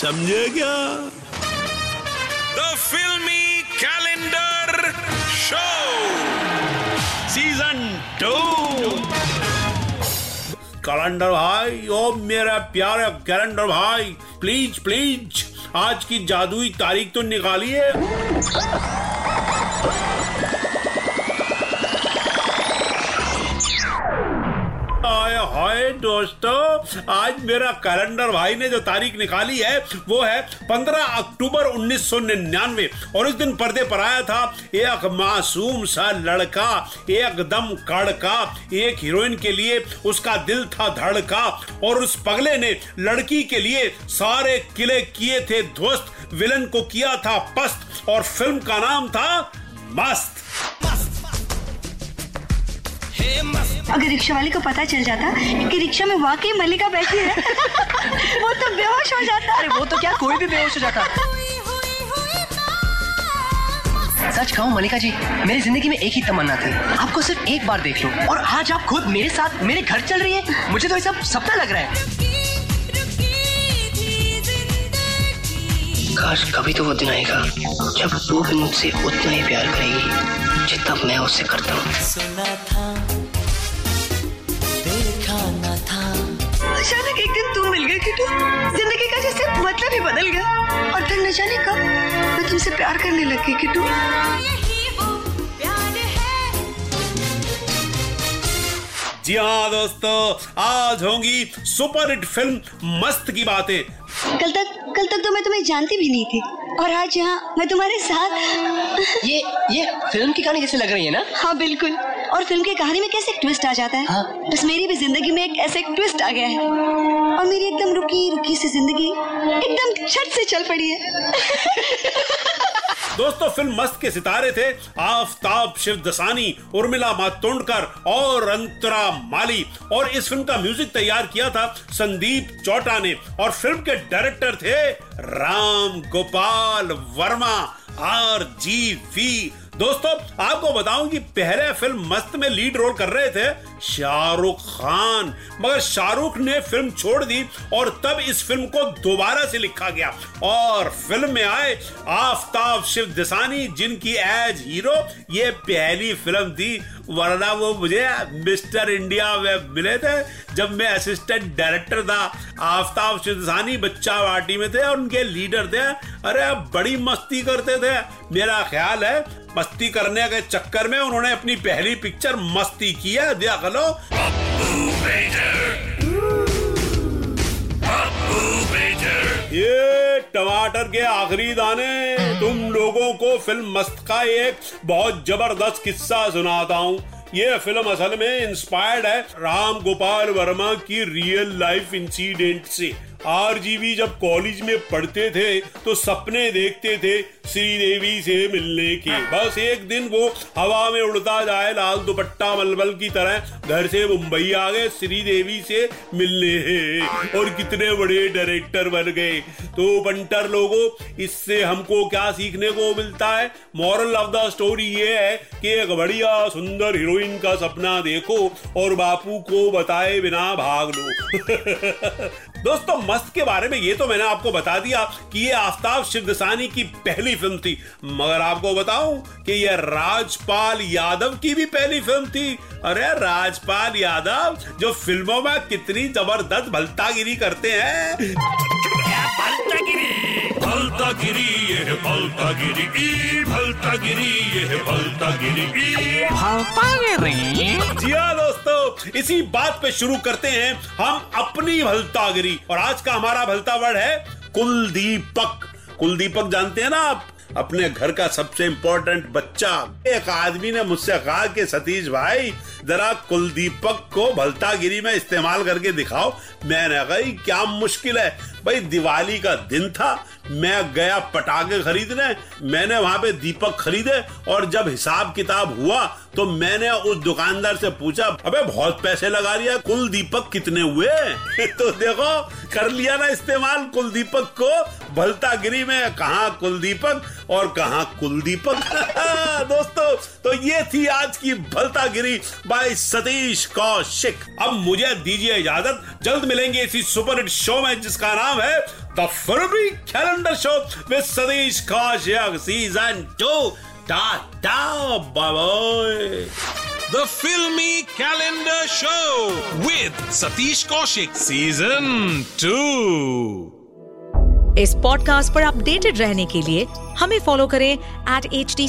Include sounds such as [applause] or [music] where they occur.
समझे क्या the filmy calendar show season two calendar भाई ओ मेरा प्यारा कैलेंडर भाई प्लीज़ प्लीज़ आज की जादुई तारीख तो निकालिए। हाय दोस्तों, आज मेरा कैलेंडर भाई ने जो तारीख निकाली है, वो है 15 अक्टूबर 1999 और इस दिन पर्दे पर आया था, एक मासूम सा लड़का, एकदम कड़का, एक हीरोइन के लिए, उसका दिल था धड़का, और उस पगले ने लड़की के लिए सारे किले किए थे, ध्वस्त विलन को किया था पस्त, और फ़िल्म का नाम था मस्त। अगर रिक्शा वाले को पता चल जाता कि रिक्शा में वाकई मल्लिका बैठी है, [laughs] वो तो बेहोश हो जाता। अरे, वो तो क्या, कोई भी बेहोश हो जाता। सच कहूँ मलिका जी, मेरी ज़िंदगी में एक ही तमन्ना थी। आपको सिर्फ़ एक बार देख लो, और आज आप खुद मेरे साथ मेरे घर चल रही है। मुझे तो ये सब सपना लग रहा है। काश कभी तो वो दिन आएगा जब वो भी मुझसे उतना ही प्यार करेगी जितना मैं उससे करता हूँ। सुना था देखा न था। अचानक एक दिन तुम मिल गए किटू ज़िंदगी का जैसे मतलब ही बदल गया। और फिर न जाने कब मैं तुमसे प्यार करने लग गई किटू जी हाँ दोस्तों आज होंगी सुपर हिट फ़िल्म मस्त की बातें। कल तक कल तक तो मैं तुम्हें जानती भी नहीं थी। और आज यहाँ मैं तुम्हारे साथ ये ये फ़िल्म की कहानी जैसे लग रही है ना? हाँ बिल्कुल। और फ़िल्म की कहानी में कैसे ट्विस्ट आ जाता है? हाँ। बस मेरी भी ज़िंदगी में एक ऐसे एक ट्विस्ट आ गया है। और मेरी एकदम रुकी रुकी सी ज़िंदगी एकदम छत से चल पड़ी है। [laughs] दोस्तों, फ़िल्म मस्त के सितारे थे। आफताब, शिव दसानी, उर्मिला मातोंडकर और अंतरा माली। और इस फ़िल्म का म्यूज़िक तैयार किया था संदीप चौटा ने। और फ़िल्म के डायरेक्टर थे Ram Gopal Varma R G V दोस्तों, आपको बताऊँ कि पहले फ़िल्म मस्त में लीड रोल कर रहे थे शाहरुख खान। मगर शाहरुख ने फ़िल्म छोड़ दी और तब इस फ़िल्म को दोबारा से लिखा गया। और फ़िल्म में आए आफताब शिव दिसानी, जिनकी एज हीरो, ये पहली फ़िल्म थी। वरना वो मुझे मिस्टर इंडिया में मिले थे, जब मैं असिस्टेंट डायरेक्टर था। आफताब शिवसानी बच्चा पार्टी में थे और उनके लीडर थे। अरे बड़ी मस्ती करते थे। मेरा ख्याल है मस्ती करने के चक्कर में उन्होंने अपनी पहली पिक्चर मस्ती की है। देख लो। ये टमाटर के आखिरी दाने, तुम लोगों को फ़िल्म मस्त का एक बहुत ज़बरदस्त किस्सा सुनाता हूँ। ये फ़िल्म असल में इंस्पायर्ड है राम गोपाल वर्मा की रियल लाइफ इंसिडेंट से। आरजीवी जब कॉलेज में पढ़ते थे तो सपने देखते थे श्रीदेवी से मिलने के। बस एक दिन वो हवा में उड़ता जाए, लाल दुपट्टा मलबल की तरह। घर से मुंबई आ गए, श्रीदेवी से मिलने। और कितने बड़े डायरेक्टर बन गए। तो बंटर लोगों, इससे हमको क्या सीखने को मिलता है? मॉरल ऑफ़ द स्टोरी ये है कि एक बढ़िया सुंदर हीरोइन का सपना देखो और बापू को बताए बिना भाग लो। [laughs] दोस्तों मस्त के बारे में ये तो मैंने आपको बता दिया कि ये आफ्ताब शिवदसानी की पहली फ़िल्म थी। मगर आपको बताऊँ कि ये राजपाल यादव की भी पहली फ़िल्म थी। अरे राजपाल यादव, जो फ़िल्मों में कितनी ज़बरदस्त भलतागिरी करते हैं। भलता गिरी ये भलता गिरी ई भलता गिरी ये है भलता गिरी ई जी हाँ दोस्तों इसी बात पे शुरू करते हैं हम अपनी भलतागिरी। और आज का हमारा भलता वर्ड है कुलदीपक। कुलदीपक जानते हैं ना आप? अपने घर का सबसे इंपॉर्टेंट बच्चा। एक आदमी ने मुझसे कहा कि सतीश भाई जरा कुलदीपक को भलतागिरी में इस्तेमाल करके दिखाओ। मैंने कहा क्या मुश्किल है? भाई, दिवाली का दिन था, मैं गया पटाखे खरीदने, मैंने वहाँ पे दीपक खरीदे और जब हिसाब किताब हुआ तो मैंने उस दुकानदार से पूछा, अबे, बहुत पैसे लगा लिया कुल दीपक कितने हुए? [laughs] तो देखो, कर लिया ना इस्तेमाल कुलदीपक को, भलतागिरी में कहा कुलदीपक और कहा कुलदीपक। [laughs] दोस्तों तो ये थी आज की भलतागिरी। बाय सतीश कौशिक। अब मुझे दीजिए इजाज़त। जल्द मिलेंगे इसी सुपर हिट शो में जिसका नाम है the filmy calendar show with Satish Kaushik season two ta-ta bye The Filmy Calendar Show with Satish Kaushik Season 2. इस पॉडकास्ट पर अपडेटेड रहने के लिए हमें फॉलो करें एट एच डी